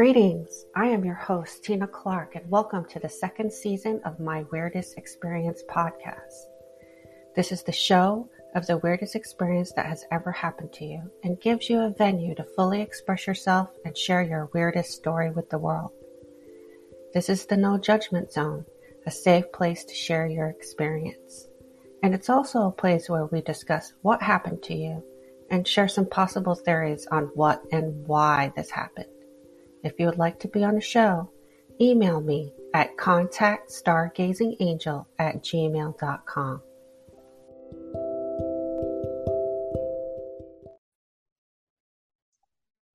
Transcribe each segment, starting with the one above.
Greetings. I am your host, Tina Clark, and welcome to the second season of my Weirdest Experience podcast. This is the show of the weirdest experience that has ever happened to you and gives you a venue to fully express yourself and share your weirdest story with the world. This is the no judgment zone, a safe place to share your experience. And it's also a place where we discuss what happened to you and share some possible theories on what and why this happened. If you would like to be on the show, email me at contactstargazingangel at gmail.com.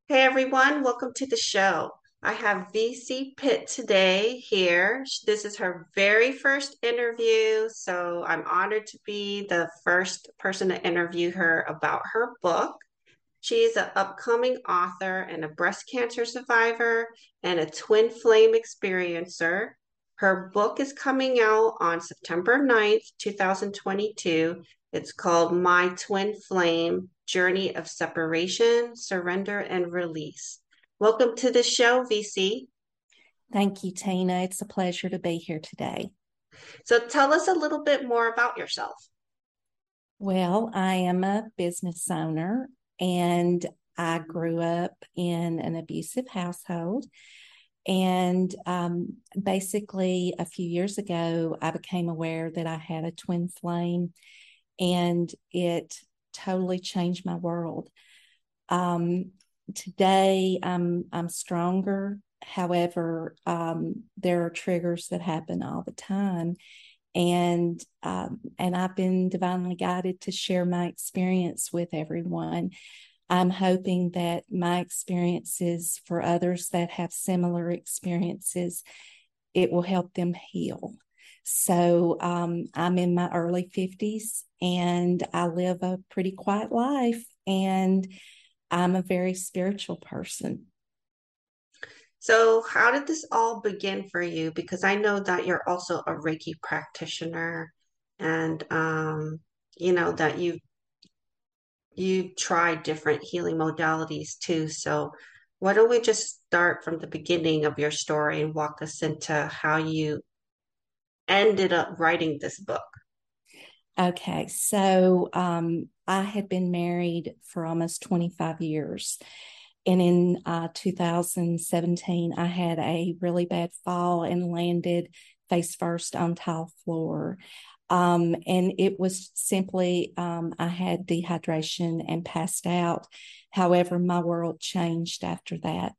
Hey everyone, welcome to the show. I have VC Pitt today here. This is her very first interview, so I'm honored to be the first person to interview her about her book. She's an upcoming author and a breast cancer survivor and a twin flame experiencer. Her book is coming out on September 9th, 2022. It's called My Twin Flame Journey of Separation, Surrender, and Release. Welcome to the show, VC. Thank you, Tina. It's a pleasure to be here today. So, tell us a little bit more about yourself. Well, I am a business owner and I grew up in an abusive household. And um, basically, a few years ago, I became aware that I had a twin flame, and it totally changed my world. Um, today I'm I'm stronger. However, um, there are triggers that happen all the time, and um, and I've been divinely guided to share my experience with everyone. I'm hoping that my experiences for others that have similar experiences, it will help them heal. So um, I'm in my early 50s and I live a pretty quiet life. And I'm a very spiritual person. So, how did this all begin for you? Because I know that you're also a Reiki practitioner, and um, you know that you you tried different healing modalities too. So, why don't we just start from the beginning of your story and walk us into how you ended up writing this book? Okay, so um, I had been married for almost 25 years. And in uh, 2017, I had a really bad fall and landed face first on tile floor. Um, and it was simply, um, I had dehydration and passed out. However, my world changed after that.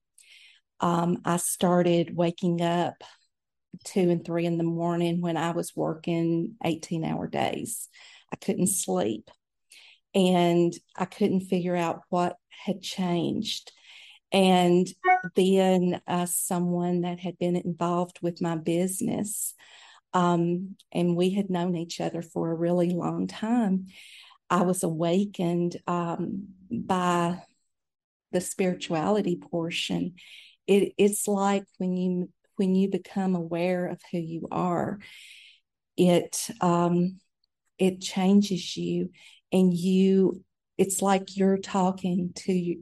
Um, I started waking up two and three in the morning when I was working 18 hour days. I couldn't sleep and I couldn't figure out what had changed. And then uh, someone that had been involved with my business, um, and we had known each other for a really long time. I was awakened um, by the spirituality portion. It, it's like when you when you become aware of who you are, it um, it changes you, and you. It's like you're talking to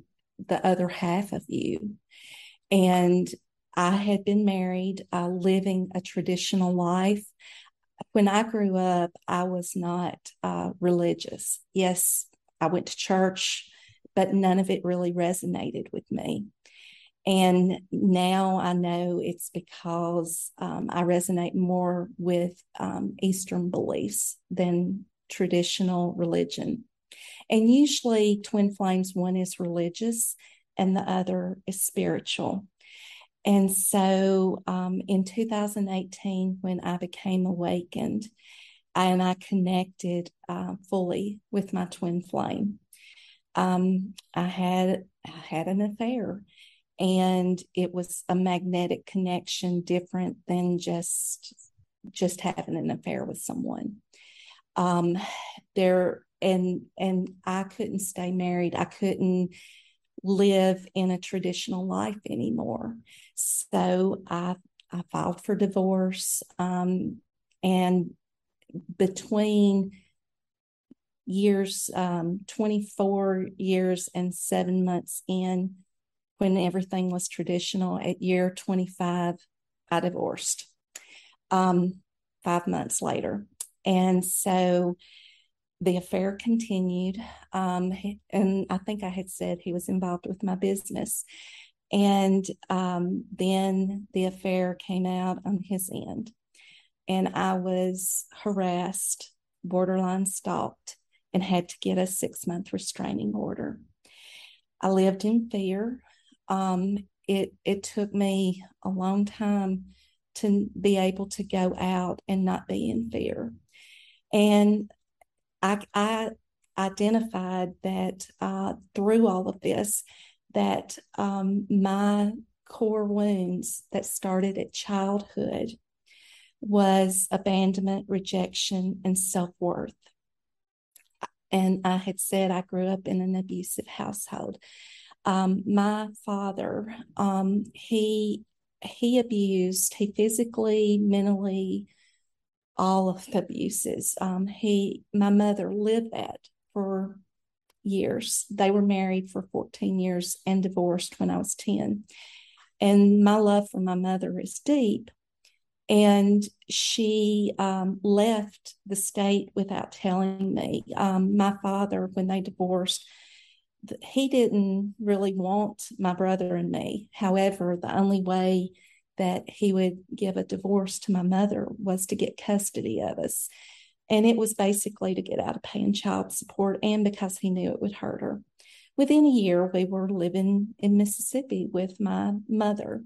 the other half of you, and I had been married, uh, living a traditional life. When I grew up, I was not uh, religious. Yes, I went to church, but none of it really resonated with me. And now I know it's because um, I resonate more with um, Eastern beliefs than traditional religion. And usually, twin flames, one is religious and the other is spiritual. And so um, in 2018, when I became awakened and I connected uh, fully with my twin flame, um, I had I had an affair and it was a magnetic connection different than just just having an affair with someone um there and and i couldn't stay married i couldn't live in a traditional life anymore so i i filed for divorce um and between years um 24 years and 7 months in when everything was traditional. At year 25, I divorced um, five months later. And so the affair continued. Um, and I think I had said he was involved with my business. And um, then the affair came out on his end. And I was harassed, borderline stalked, and had to get a six month restraining order. I lived in fear. Um, it it took me a long time to be able to go out and not be in fear. And I, I identified that uh, through all of this, that um, my core wounds that started at childhood was abandonment, rejection, and self worth. And I had said I grew up in an abusive household. Um, my father, um, he he abused, he physically, mentally, all of abuses. Um, he, my mother lived that for years. They were married for 14 years and divorced when I was 10. And my love for my mother is deep. And she um, left the state without telling me. Um, my father, when they divorced, he didn't really want my brother and me. However, the only way that he would give a divorce to my mother was to get custody of us. And it was basically to get out of paying child support and because he knew it would hurt her. Within a year, we were living in Mississippi with my mother.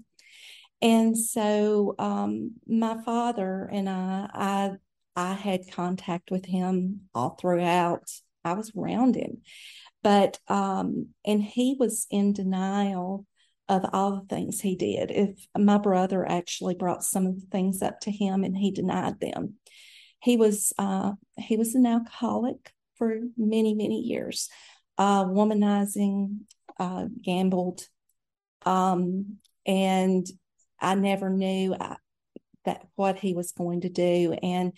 And so um, my father and I, I, I had contact with him all throughout. I was around him, but um, and he was in denial of all the things he did. If my brother actually brought some of the things up to him and he denied them, he was uh, he was an alcoholic for many many years, uh, womanizing, uh, gambled, um, and I never knew I, uh, that what he was going to do, and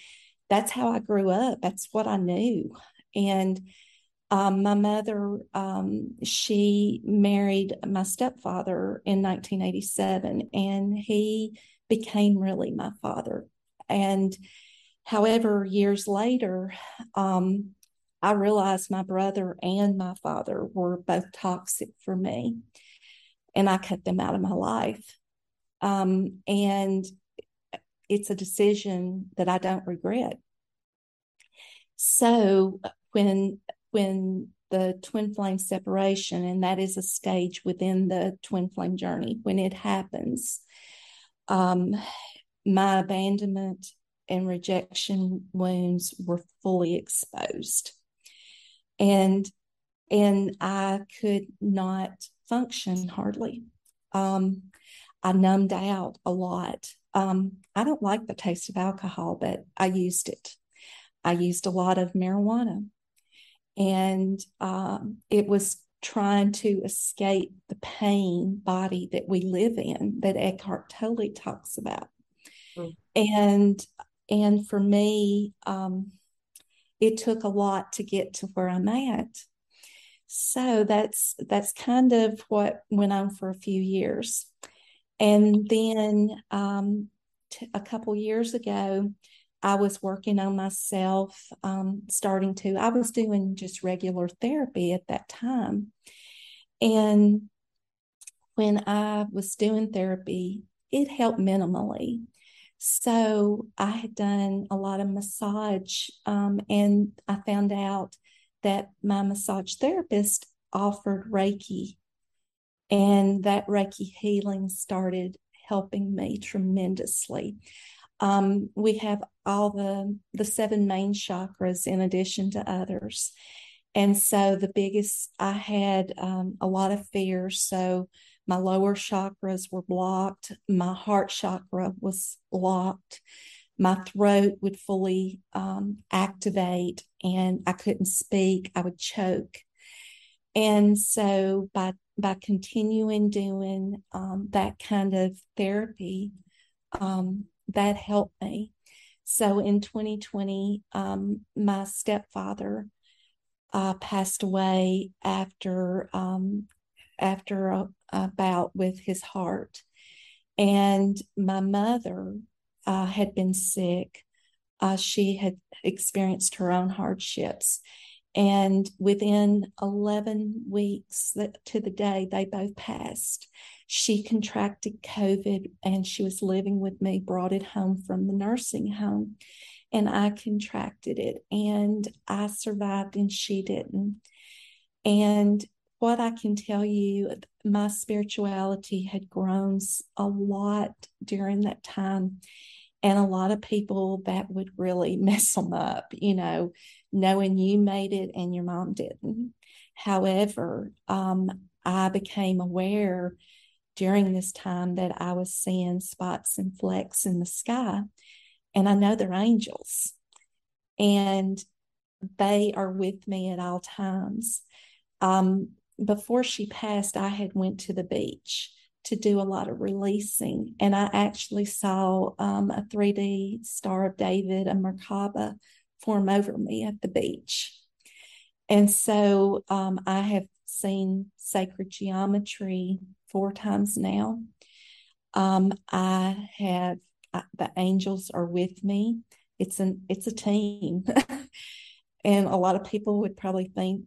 that's how I grew up. That's what I knew, and um, my mother, um, she married my stepfather in 1987, and he became really my father. And however, years later, um, I realized my brother and my father were both toxic for me, and I cut them out of my life. Um, and it's a decision that I don't regret. So when when the twin flame separation, and that is a stage within the twin flame journey, when it happens, um, my abandonment and rejection wounds were fully exposed. And and I could not function hardly. Um, I numbed out a lot. Um, I don't like the taste of alcohol, but I used it. I used a lot of marijuana and um, it was trying to escape the pain body that we live in that Eckhart Tolle talks about. Mm. And and for me, um, it took a lot to get to where I'm at. So that's that's kind of what went on for a few years, and then um, t- a couple years ago, I was working on myself, um, starting to, I was doing just regular therapy at that time. And when I was doing therapy, it helped minimally. So I had done a lot of massage, um, and I found out that my massage therapist offered Reiki, and that Reiki healing started helping me tremendously. Um, we have all the the seven main chakras in addition to others, and so the biggest I had um, a lot of fear. So my lower chakras were blocked. My heart chakra was locked. My throat would fully um, activate, and I couldn't speak. I would choke. And so by by continuing doing um, that kind of therapy, um, that helped me. So in 2020, um, my stepfather uh, passed away after um, after a, a bout with his heart. And my mother uh, had been sick. Uh, she had experienced her own hardships. And within 11 weeks to the day, they both passed. She contracted COVID and she was living with me, brought it home from the nursing home. And I contracted it and I survived and she didn't. And what I can tell you, my spirituality had grown a lot during that time. And a lot of people that would really mess them up, you know, knowing you made it and your mom didn't. However, um, I became aware during this time that I was seeing spots and flecks in the sky, and I know they're angels, and they are with me at all times. Um, before she passed, I had went to the beach to do a lot of releasing, and I actually saw um, a 3D Star of David, a Merkaba, form over me at the beach. And so um, I have seen sacred geometry four times now. Um, I have I, the angels are with me. It's an it's a team, and a lot of people would probably think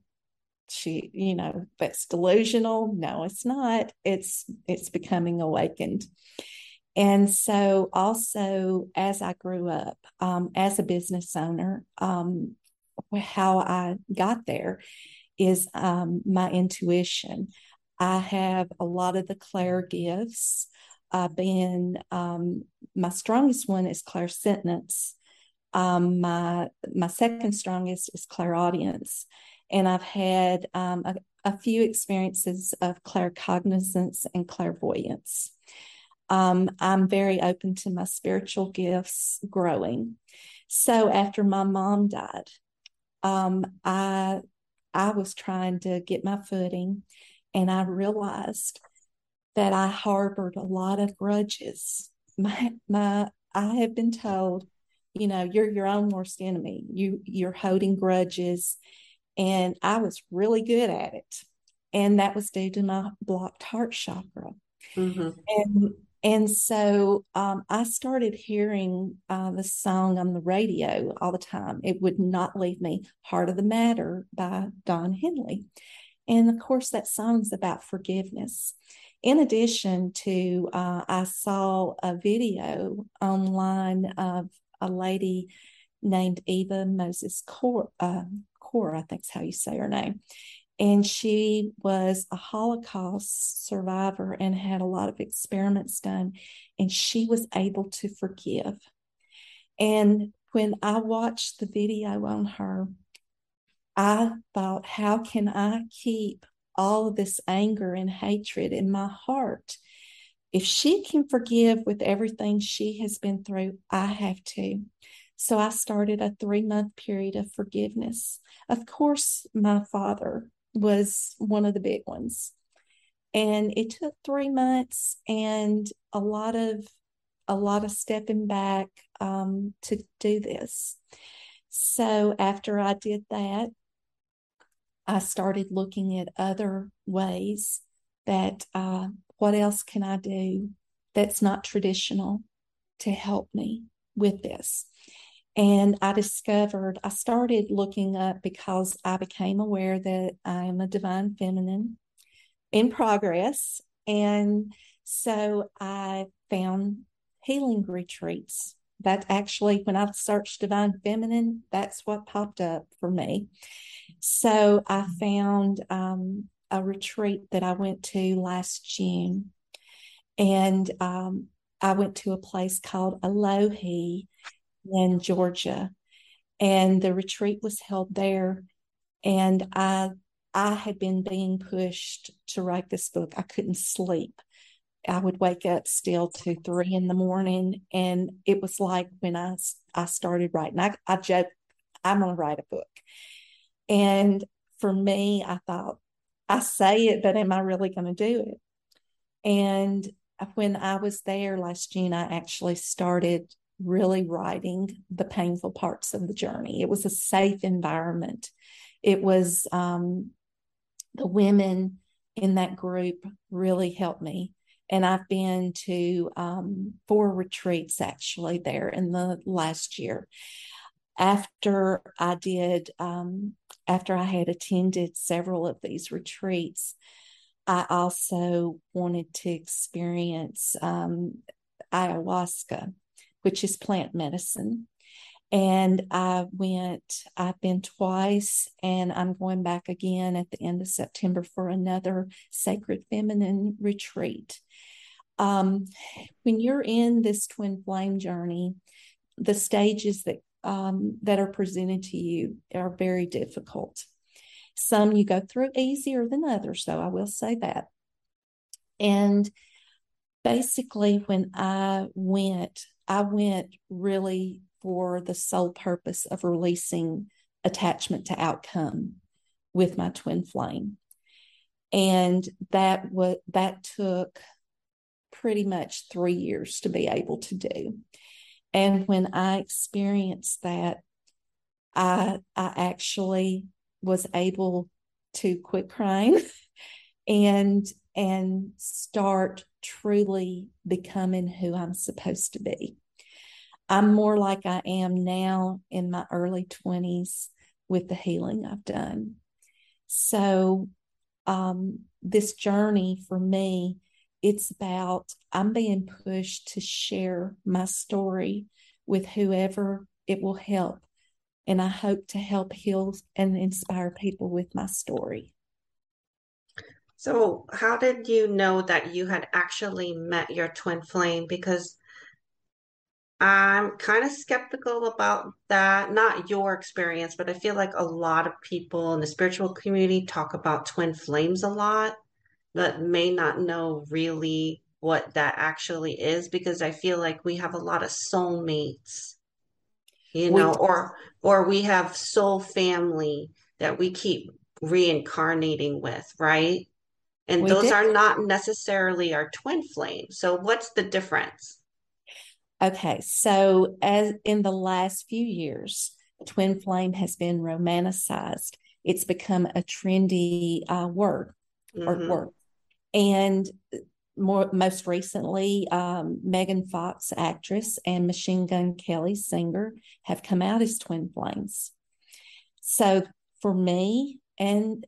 she you know that's delusional. No, it's not. It's it's becoming awakened. And so, also, as I grew up um, as a business owner, um, how I got there is um, my intuition. I have a lot of the clair gifts. I've been, um, my strongest one is clairsentience. Um, my my second strongest is clairaudience, and I've had um, a, a, few experiences of claircognizance and clairvoyance. Um, I'm very open to my spiritual gifts growing. So after my mom died, um, I I was trying to get my footing, and I realized that I harbored a lot of grudges. My my I have been told, you know, you're your own worst enemy. You you're holding grudges, and I was really good at it, and that was due to my blocked heart chakra. Mm-hmm. And and so um, I started hearing uh, the song on the radio all the time. It would not leave me. Heart of the Matter by Don Henley. And of course, that song's about forgiveness. In addition to, uh, I saw a video online of a lady named Eva Mozes Kor, uh, Kor I think is how you say her name and she was a Holocaust survivor and had a lot of experiments done, and she was able to forgive. And when I watched the video on her, I thought, how can I keep all of this anger and hatred in my heart? If she can forgive with everything she has been through, I have to. So I started a three month period of forgiveness. Of course, my father was one of the big ones. And it took three months and a lot of a lot of stepping back um, to do this. So after I did that, I started looking at other ways that uh, what else can I do that's not traditional to help me with this. And I discovered, I started looking up because I became aware that I am a divine feminine in progress. And so I found healing retreats. That actually, when I searched divine feminine, that's what popped up for me. So I found um, a retreat that I went to last June. And um, I went to a place called Alohi in Georgia, and the retreat was held there. And I I had been being pushed to write this book. I couldn't sleep. I would wake up still to three in the morning, and it was like when I I started writing. I I joke, I'm to write a book, and for me, I thought I say it, but am I really to do it? And when I was there last June, I actually started really writing the painful parts of the journey. It was a safe environment. It was um, the women in that group really helped me. And I've been to um, four retreats actually there in the last year. After I did, um, after I had attended several of these retreats, I also wanted to experience um, ayahuasca, which is plant medicine. And I went, I've been twice, and I'm going back again at the end of September for another Sacred Feminine retreat. Um, when you're in this twin flame journey, the stages that um, that are presented to you are very difficult. Some you go through easier than others, though, I will say that. And basically, when I went, I went really for the sole purpose of releasing attachment to outcome with my twin flame. And that what that took pretty much three years to be able to do. And when I experienced that, I I actually was able to quit crying and and start truly becoming who I'm supposed to be. I'm more like I am now in my early 20s with the healing I've done. So, um, this journey for me, it's about I'm being pushed to share my story with whoever it will help and I hope to help heal and inspire people with my story. So, how did you know that you had actually met your twin flame? Because I'm kind of skeptical about that. Not your experience, but I feel like a lot of people in the spiritual community talk about twin flames a lot, but may not know really what that actually is because I feel like we have a lot of soulmates you know, or or we have soul family that we keep reincarnating with, right? And those did. are not necessarily our twin flames. So what's the difference? Okay, so as in the last few years, twin flame has been romanticized. It's become a trendy uh, word mm-hmm. or word, and more most recently, um, Megan Fox, actress, and Machine Gun Kelly, singer, have come out as twin flames. So for me, and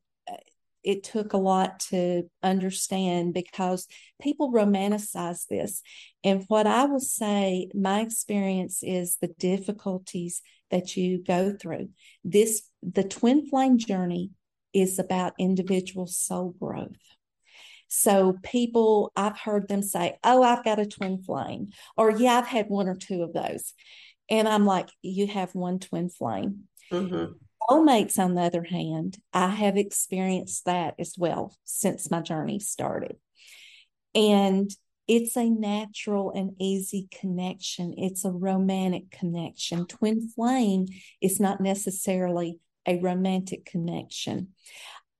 it took a lot to understand because people romanticize this. And what I will say, my experience is the difficulties that you go through. This, the twin flame journey is about individual soul growth. So people, I've heard them say, Oh, I've got a twin flame, or yeah, I've had one or two of those. And I'm like, You have one twin flame. Mm-hmm. Soulmates, on the other hand, I have experienced that as well since my journey started. And it's a natural and easy connection. It's a romantic connection. Twin flame is not necessarily a romantic connection.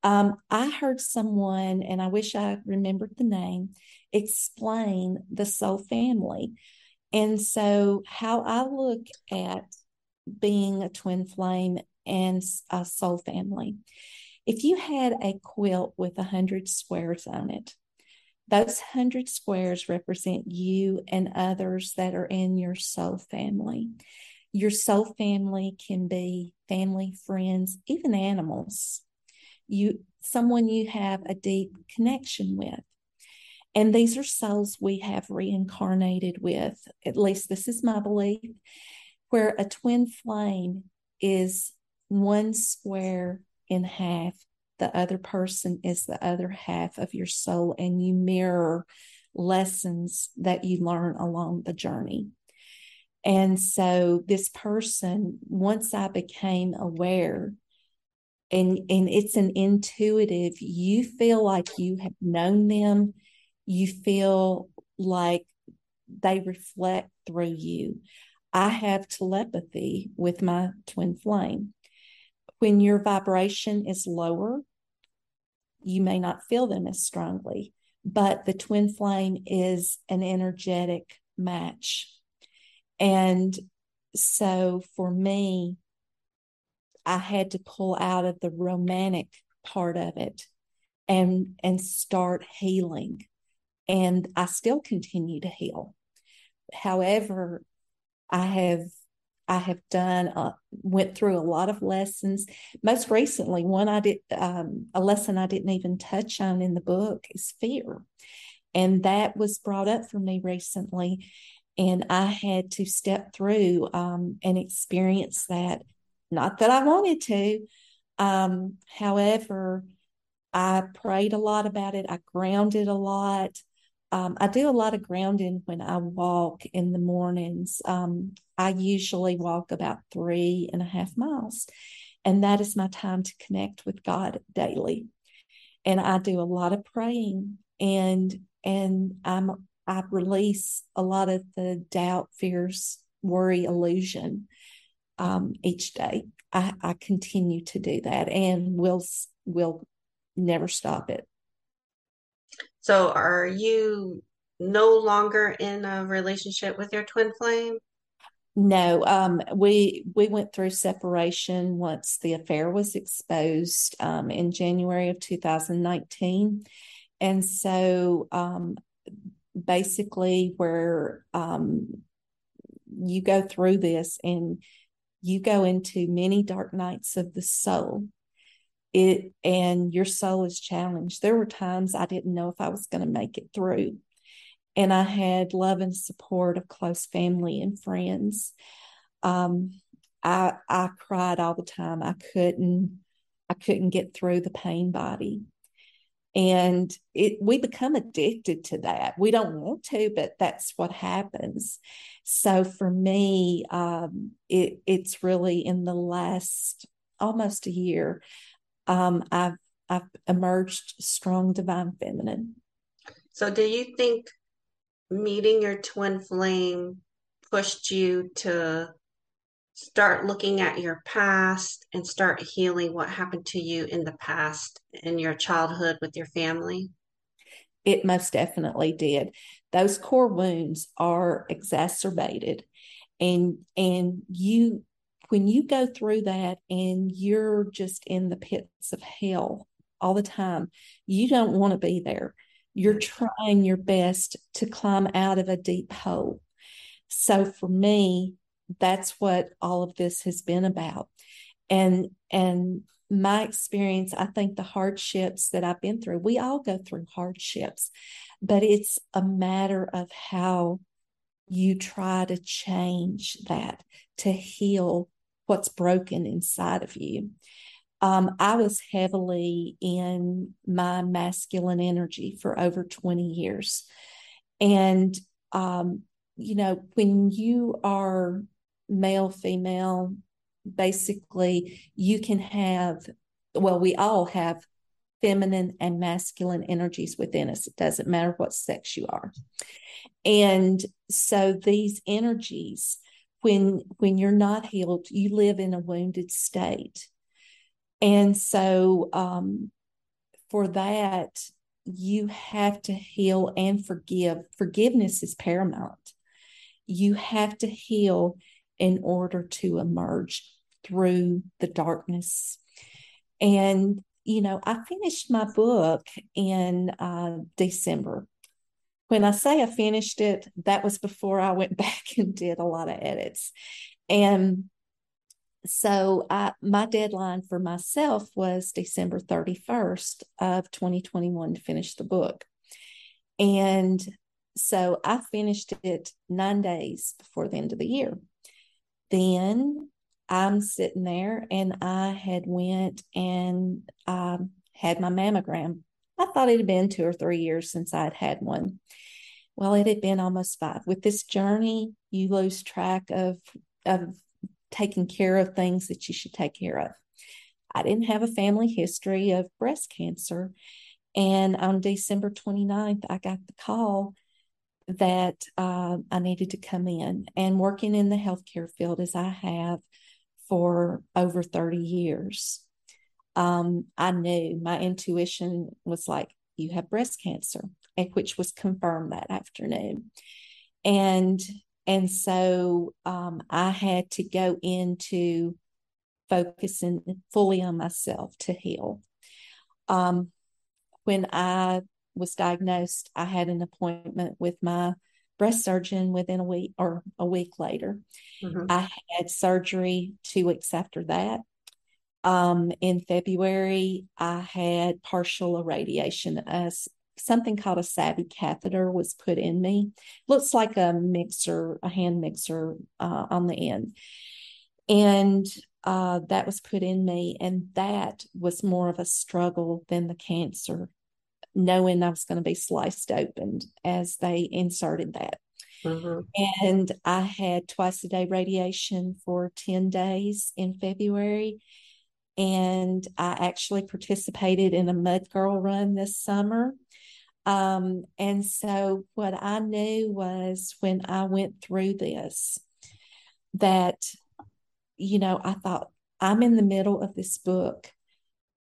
Um, I heard someone, and I wish I remembered the name, explain the soul family. And so, how I look at being a twin flame and a soul family, if you had a quilt with a hundred squares on it, those hundred squares represent you and others that are in your soul family. Your soul family can be family, friends, even animals you someone you have a deep connection with. And these are souls we have reincarnated with. At least this is my belief, where a twin flame is one square in half, the other person is the other half of your soul, and you mirror lessons that you learn along the journey. And so, this person, once I became aware and and it's an intuitive you feel like you have known them you feel like they reflect through you i have telepathy with my twin flame when your vibration is lower you may not feel them as strongly but the twin flame is an energetic match. And so for me I had to pull out of the romantic part of it and and start healing. And i still continue to heal. However i have i have done uh, went through a lot of lessons most recently one i did um, a lesson i didn't even touch on in the book is fear and that was brought up for me recently and i had to step through um, and experience that not that i wanted to um, however I prayed a lot about it. I grounded a lot. Um, I do a lot of grounding when I walk in the mornings. Um, I usually walk about three and a half miles, and that is my time to connect with God daily. And I do a lot of praying, and and I'm I release a lot of the doubt, fears, worry, illusion um, each day. I, I continue to do that, and will will never stop it. So, are you no longer in a relationship with your twin flame? No, um, we we went through separation once the affair was exposed um, in January of 2019, and so um, basically, where um, you go through this and you go into many dark nights of the soul, it and your soul is challenged. There were times I didn't know if I was going to make it through. And I had love and support of close family and friends. Um, I I cried all the time. I couldn't I couldn't get through the pain body. And it we become addicted to that. We don't want to, but that's what happens. So for me, um, it it's really in the last almost a year um, I've I've emerged strong divine feminine. So do you think meeting your twin flame pushed you to start looking at your past and start healing what happened to you in the past in your childhood with your family? It most definitely did. Those core wounds are exacerbated and and you when you go through that and you're just in the pits of hell all the time, you don't want to be there. You're trying your best to climb out of a deep hole. So for me, that's what all of this has been about. And and my experience, I think the hardships that I've been through, we all go through hardships, but it's a matter of how you try to change that to heal what's broken inside of you. Um, I was heavily in my masculine energy for over 20 years. And, um, you know, when you are male, female, basically you can have, well, we all have feminine and masculine energies within us. It doesn't matter what sex you are. And so these energies, when when you're not healed you live in a wounded state. And so um, for that you have to heal and forgive. Forgiveness is paramount. You have to heal in order to emerge through the darkness. And you know i finished my book in uh, december when I say I finished it, that was before I went back and did a lot of edits. And so I, my deadline for myself was December 31st of 2021 to finish the book. And so I finished it nine days before the end of the year. Then I'm sitting there and I had went and um, had my mammogram I thought it had been two or three years since I'd had one. Well, it had been almost five. With this journey, you lose track of of taking care of things that you should take care of. I didn't have a family history of breast cancer. And on December 29th, I got the call that uh, I needed to come in. And working in the healthcare field as I have for over 30 years, um, I knew my intuition was like, you have breast cancer, which was confirmed that afternoon. And and so um, I had to go into focusing fully on myself to heal. Um, when I was diagnosed, I had an appointment with my breast surgeon within a week or a week later. Mm-hmm. I had surgery two weeks after that. Um, in February, I had partial irradiation. As something called a SAVI catheter was put in me. Looks like a mixer, a hand mixer uh, on the end. And uh, that was put in me. And that was more of a struggle than the cancer, knowing I was going to be sliced open as they inserted that. Mm-hmm. And I had twice a day radiation for 10 days in February. And I actually participated in a mud girl run this summer. Um, and so, what I knew was when I went through this, that, you know, I thought, I'm in the middle of this book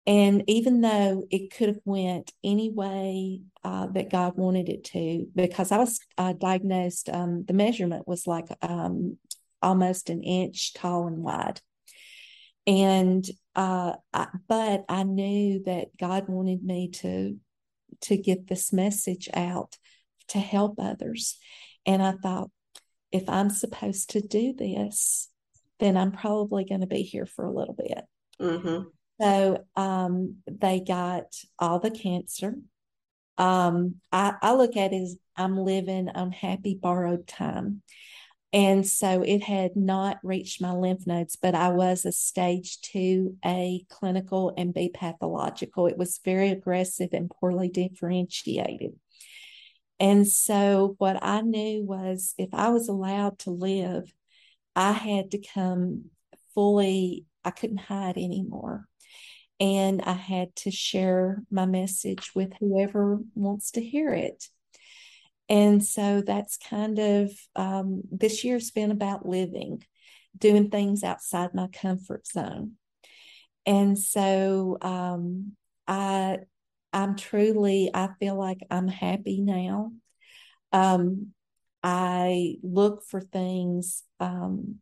and even though it could have went any way uh, that God wanted it to, because I was uh, diagnosed, um, the measurement was like um, almost an inch tall and wide. And uh, I, but I knew that God wanted me to to get this message out to help others. And I thought, if I'm supposed to do this, then I'm probably going to be here for a little bit. Mm-hmm. So um, they got all the cancer. Um, I, I look at it as I'm living on happy borrowed time. And so it had not reached my lymph nodes, but I was a stage two A clinical and B pathological. It was very aggressive and poorly differentiated. And so what I knew was if I was allowed to live, I had to come fully, I couldn't hide anymore and I had to share my message with whoever wants to hear it. And so that's kind of um, this year's been about living, doing things outside my comfort zone. And so um, I, I'm truly, I feel like I'm happy now. Um, I look for things um,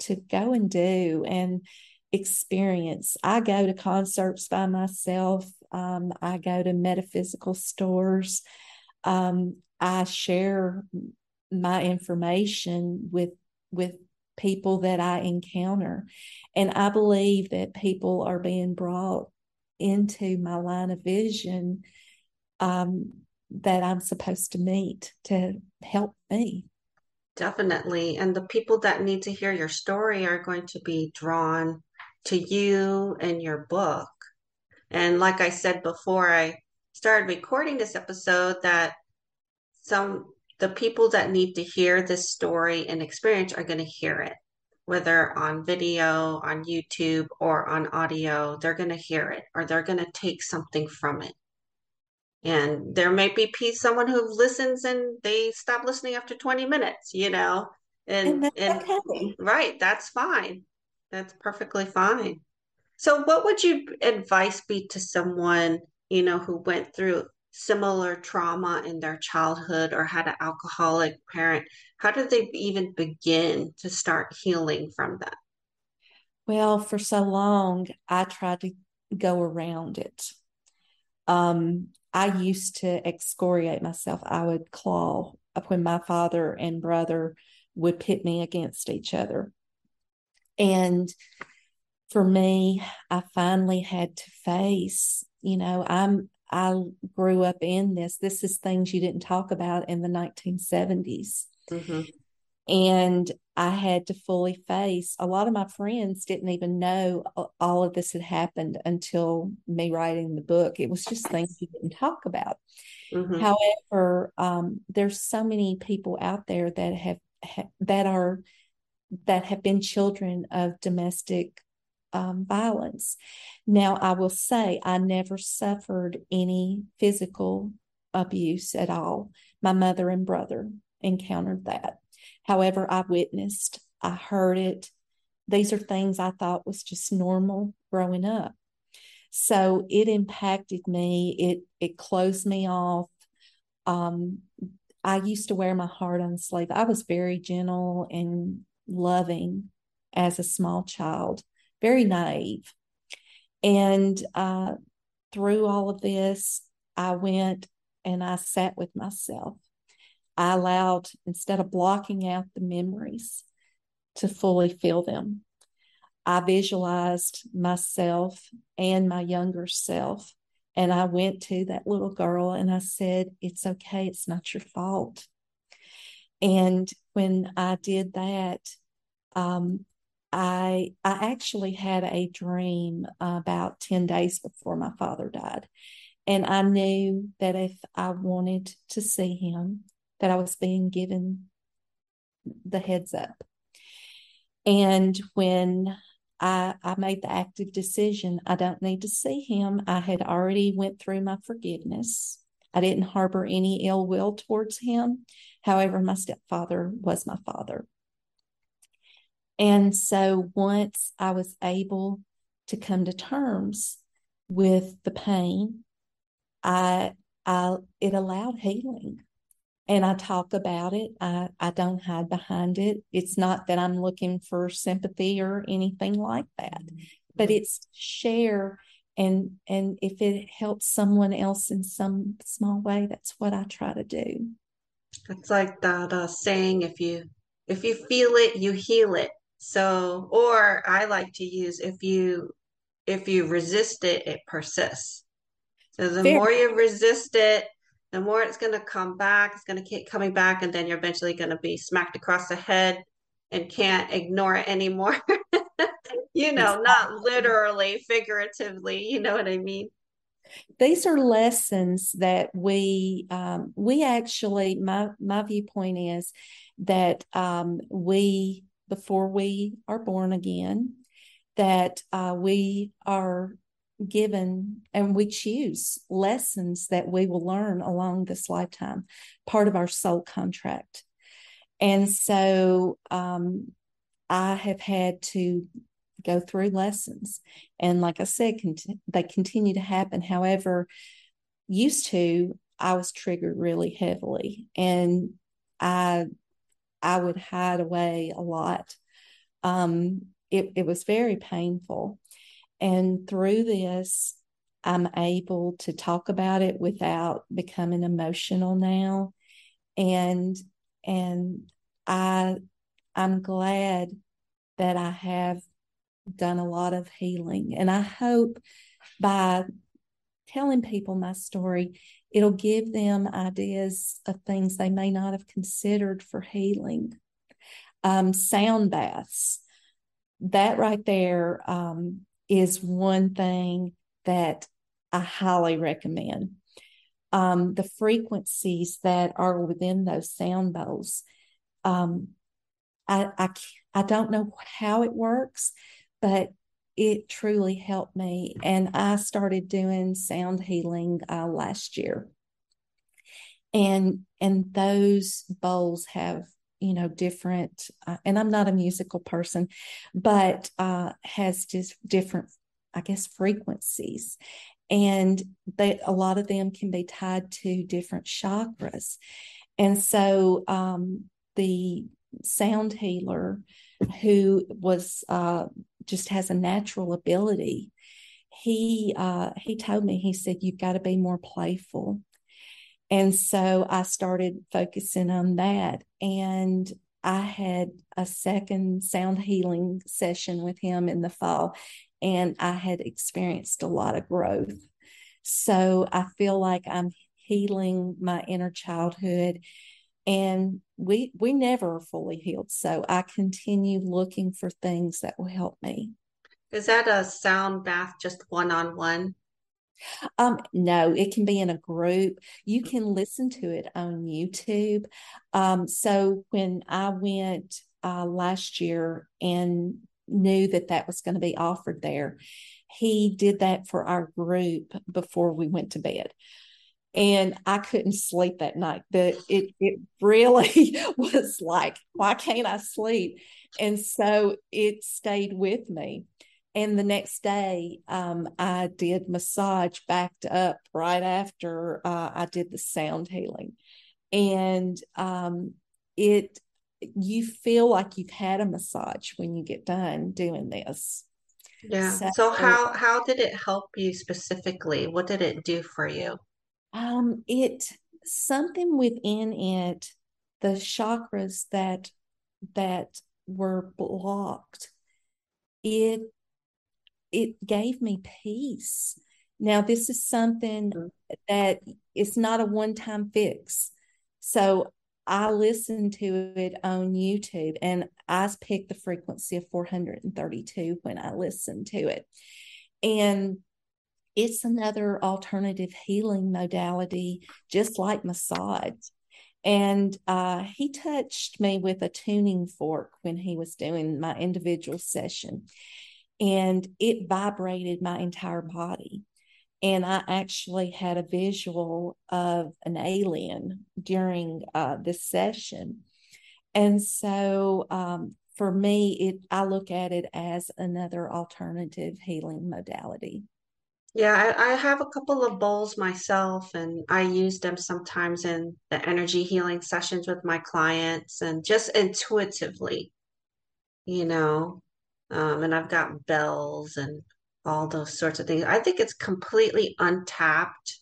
to go and do. And experience. I go to concerts by myself. Um, I go to metaphysical stores. Um, I share my information with with people that I encounter, and I believe that people are being brought into my line of vision um, that I'm supposed to meet to help me. Definitely. And the people that need to hear your story are going to be drawn to you and your book. And like I said before I started recording this episode, that some the people that need to hear this story and experience are going to hear it, whether on video, on YouTube, or on audio. They're going to hear it or they're going to take something from it. And there may be someone who listens and they stop listening after 20 minutes, you know, and, and, and okay. right, that's fine. That's perfectly fine. So, what would you advice be to someone, you know, who went through similar trauma in their childhood or had an alcoholic parent? How did they even begin to start healing from that? Well, for so long, I tried to go around it. Um, I used to excoriate myself. I would claw up when my father and brother would pit me against each other. And for me, I finally had to face, you know, I'm I grew up in this. This is things you didn't talk about in the 1970s. Mm-hmm. And I had to fully face a lot of my friends didn't even know all of this had happened until me writing the book. It was just things you didn't talk about. Mm-hmm. However, um, there's so many people out there that have, have that are that have been children of domestic um, violence. Now, I will say I never suffered any physical abuse at all. My mother and brother encountered that. However, I witnessed, I heard it. These are things I thought was just normal growing up. So it impacted me. It it closed me off. Um, I used to wear my heart on sleeve. I was very gentle and loving as a small child, very naive. And uh, through all of this, I went and I sat with myself. I allowed, instead of blocking out the memories, to fully feel them. I visualized myself and my younger self. And I went to that little girl and I said, It's okay. It's not your fault. And when I did that, um, I I actually had a dream about 10 days before my father died. And I knew that if I wanted to see him, that I was being given the heads up. And when I, I made the active decision, I don't need to see him. I had already went through my forgiveness. I didn't harbor any ill will towards him. However, my stepfather was my father. And so once I was able to come to terms with the pain, I, I it allowed healing. And I talk about it. I, I don't hide behind it. It's not that I'm looking for sympathy or anything like that, but it's share and and if it helps someone else in some small way, that's what I try to do. It's like that uh, saying: if you if you feel it, you heal it. So, or I like to use if you if you resist it, it persists. So the Fair. more you resist it, the more it's going to come back. It's going to keep coming back, and then you're eventually going to be smacked across the head and can't ignore it anymore. you know, not literally, figuratively. You know what I mean? These are lessons that we um, we actually my my viewpoint is that um, we before we are born again, that uh, we are given and we choose lessons that we will learn along this lifetime, part of our soul contract. And so um, I have had to go through lessons. And like I said, cont- they continue to happen. However, used to, I was triggered really heavily and I I would hide away a lot. Um, it, it was very painful. And through this, I'm able to talk about it without becoming emotional now. And and I I'm glad that I have done a lot of healing. And I hope by telling people my story, it'll give them ideas of things they may not have considered for healing. Um, sound baths, that right there um, is one thing that I highly recommend. Um, the frequencies that are within those sound bowls, um, I, I I don't know how it works, but it truly helped me. And I started doing sound healing uh, last year. And and those bowls have you know different uh, and i'm not a musical person but uh has just different i guess frequencies and that a lot of them can be tied to different chakras and so um the sound healer who was uh just has a natural ability he uh he told me he said you've got to be more playful and so I started focusing on that. And I had a second sound healing session with him in the fall, and I had experienced a lot of growth. So I feel like I'm healing my inner childhood and we we never are fully healed so i continue looking for things that will help me is that a sound bath just one-on-one um, no, it can be in a group. You can listen to it on YouTube. Um, so when I went uh, last year and knew that that was going to be offered there, he did that for our group before we went to bed. And I couldn't sleep that night. But it it really was like, why can't I sleep? And so it stayed with me. And the next day, um, I did massage backed up right after uh, I did the sound healing. And um, it, you feel like you've had a massage when you get done doing this. Yeah. So, so how how did it help you specifically? What did it do for you? Um, it something within it, the chakras that that were blocked, it it gave me peace. Now, this is something mm-hmm. that it's not a one time fix. So I listened to it on YouTube and I picked the frequency of 432 when I listened to it. And it's another alternative healing modality, just like massage. And uh, he touched me with a tuning fork when he was doing my individual session, and it vibrated my entire body. And I actually had a visual of an alien during uh, this session. And so um, for me, it I look at it as another alternative healing modality. Yeah, I, I, have a couple of bowls myself, and I use them sometimes in the energy healing sessions with my clients and just intuitively, you know. Um, and I've got bells and all those sorts of things. I think it's completely untapped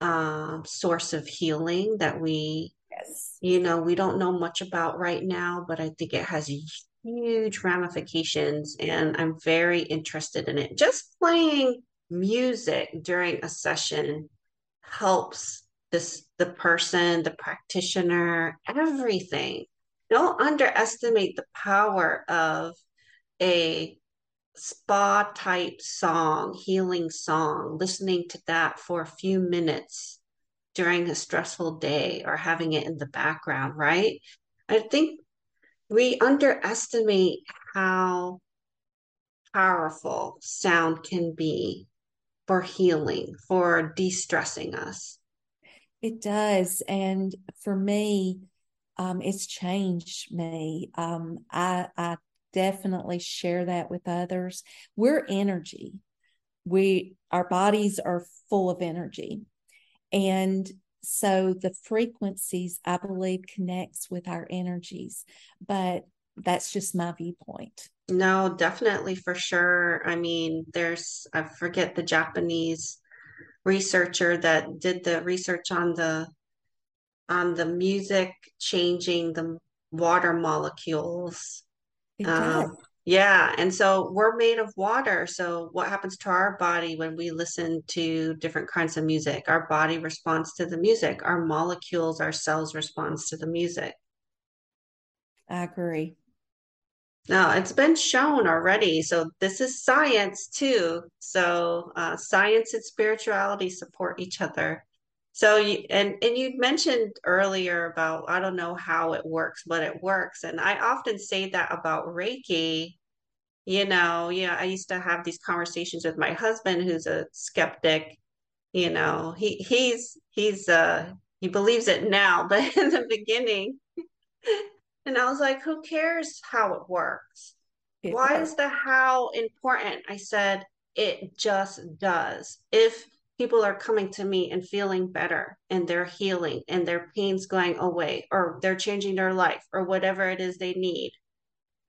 um, source of healing that we, yes. you know, we don't know much about right now, but I think it has huge ramifications, and I'm very interested in it. Just playing music during a session helps this the person, the practitioner, everything. Don't underestimate the power of a spa type song, healing song, listening to that for a few minutes during a stressful day or having it in the background, right? I think we underestimate how powerful sound can be for healing, for de stressing us. It does. And for me, um, it's changed me. Um, I, I definitely share that with others. We're energy. We our bodies are full of energy. And so the frequencies I believe connects with our energies. But that's just my viewpoint. No, definitely for sure. I mean, there's, I forget the Japanese researcher that did the research on the on the music changing the water molecules. Um, yeah, and so we're made of water. So what happens to our body when we listen to different kinds of music? Our body responds to the music. Our molecules, our cells responds to the music. I agree. No, it's been shown already. So this is science too. So uh, science and spirituality support each other. So you and and you mentioned earlier about I don't know how it works, but it works. And I often say that about Reiki. You know, yeah, I used to have these conversations with my husband, who's a skeptic. You know, he he's he's uh he believes it now, but in the beginning and I was like, who cares how it works? It Why works. is the how important? I said, it just does. If people are coming to me and feeling better and they're healing and their pain's going away or they're changing their life or whatever it is they need,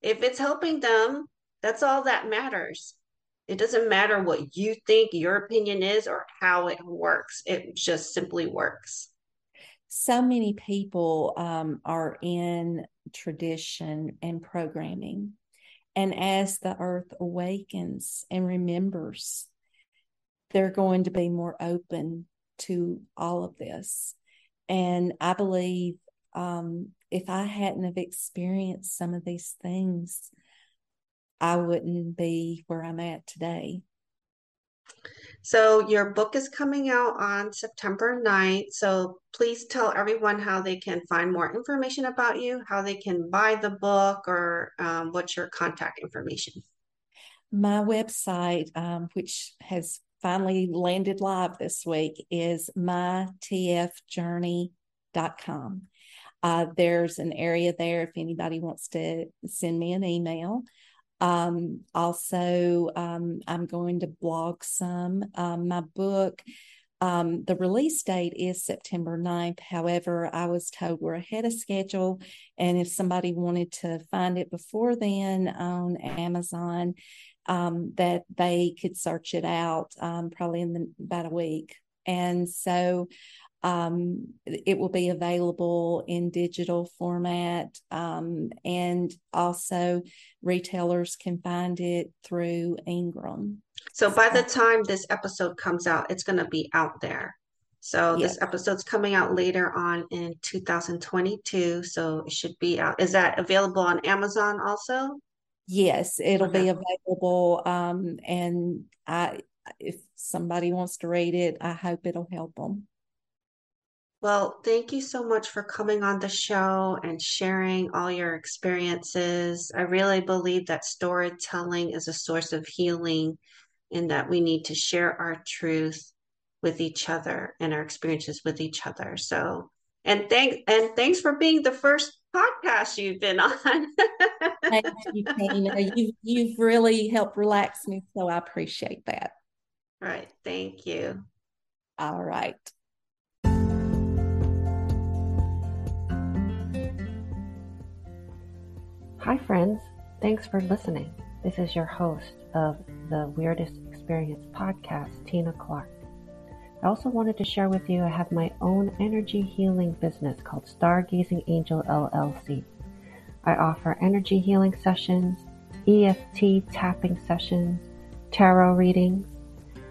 if it's helping them, that's all that matters. It doesn't matter what you think your opinion is or how it works, it just simply works so many people um, are in tradition and programming. And as the earth awakens and remembers, they're going to be more open to all of this. And I believe um, if I hadn't have experienced some of these things, I wouldn't be where I'm at today. So your book is coming out on September 9th. So please tell everyone how they can find more information about you, how they can buy the book, or um, what's your contact information. My website, um, which has finally landed live this week, is mytfjourney.com. Uh, there's an area there if anybody wants to send me an email. Um, also, um, I'm going to blog some. Um, my book, um, the release date is September 9th. However, I was told we're ahead of schedule. And if somebody wanted to find it before then on Amazon, um, that they could search it out um, probably in the, about a week And so um, it will be available in digital format. Um, and also, retailers can find it through Ingram. So, by the time this episode comes out, it's going to be out there. So, yes. this episode's coming out later on in 2022. So, it should be out. Is that available on Amazon also? Yes, it'll okay. be available. Um, and I, if somebody wants to read it, I hope it'll help them. Well, thank you so much for coming on the show and sharing all your experiences. I really believe that storytelling is a source of healing and that we need to share our truth with each other and our experiences with each other. So, and thank and thanks for being the first podcast you've been on. Thank you, Tina. You, you've really helped relax me, so I appreciate that. All right. Thank you. All right. Hi, friends. Thanks for listening. This is your host of the Weirdest Experience podcast, Tina Clark. I also wanted to share with you I have my own energy healing business called Stargazing Angel LLC. I offer energy healing sessions, EFT tapping sessions, tarot readings,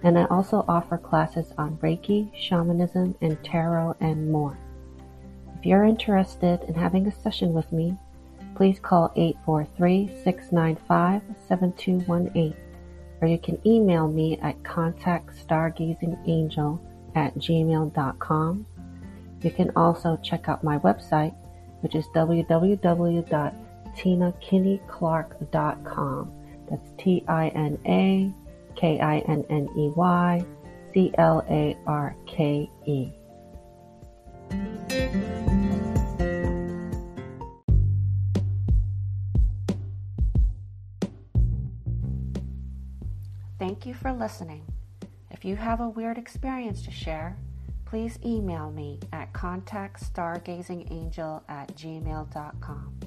and I also offer classes on Reiki, shamanism, and tarot and more. If you're interested in having a session with me, please call 843-695-7218 or you can email me at contactstargazingangel at gmail.com. You can also check out my website, which is www.tinakinneyclark.com. That's T I N A K I N N E Y C L A R K E. you for listening. If you have a weird experience to share, please email me at contactstargazingangel at gmail.com.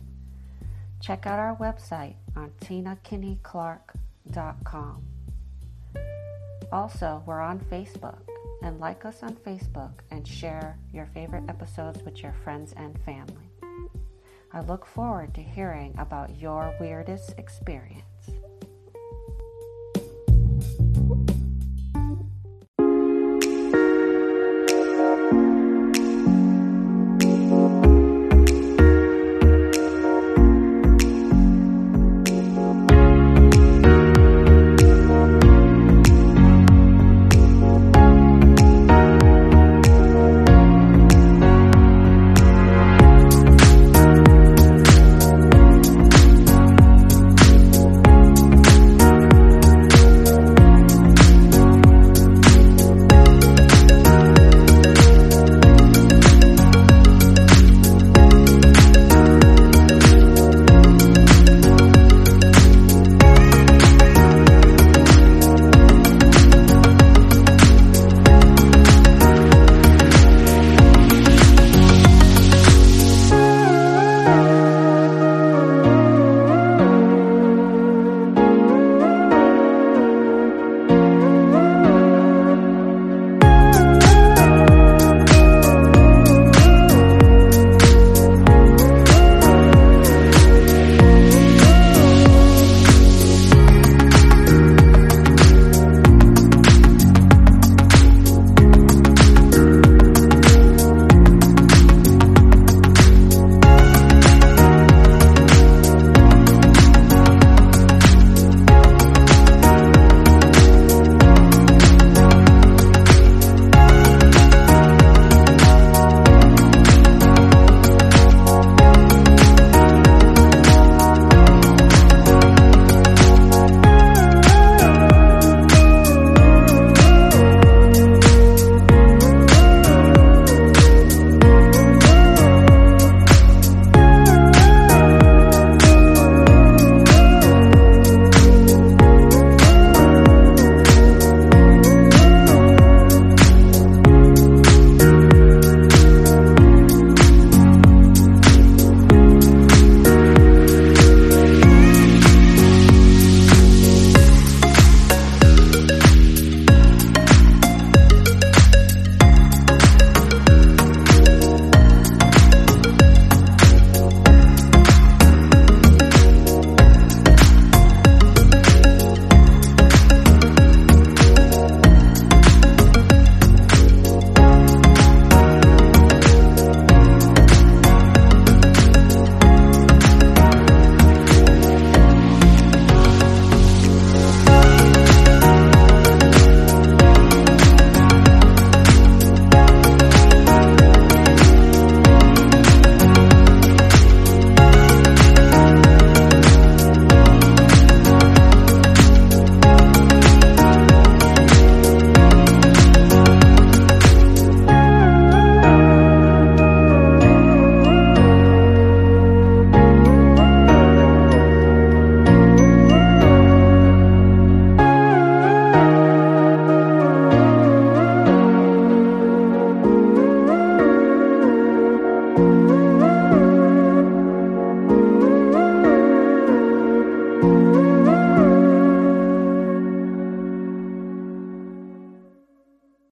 Check out our website on tinakinneyclark.com. Also, we're on Facebook and like us on Facebook and share your favorite episodes with your friends and family. I look forward to hearing about your weirdest experience.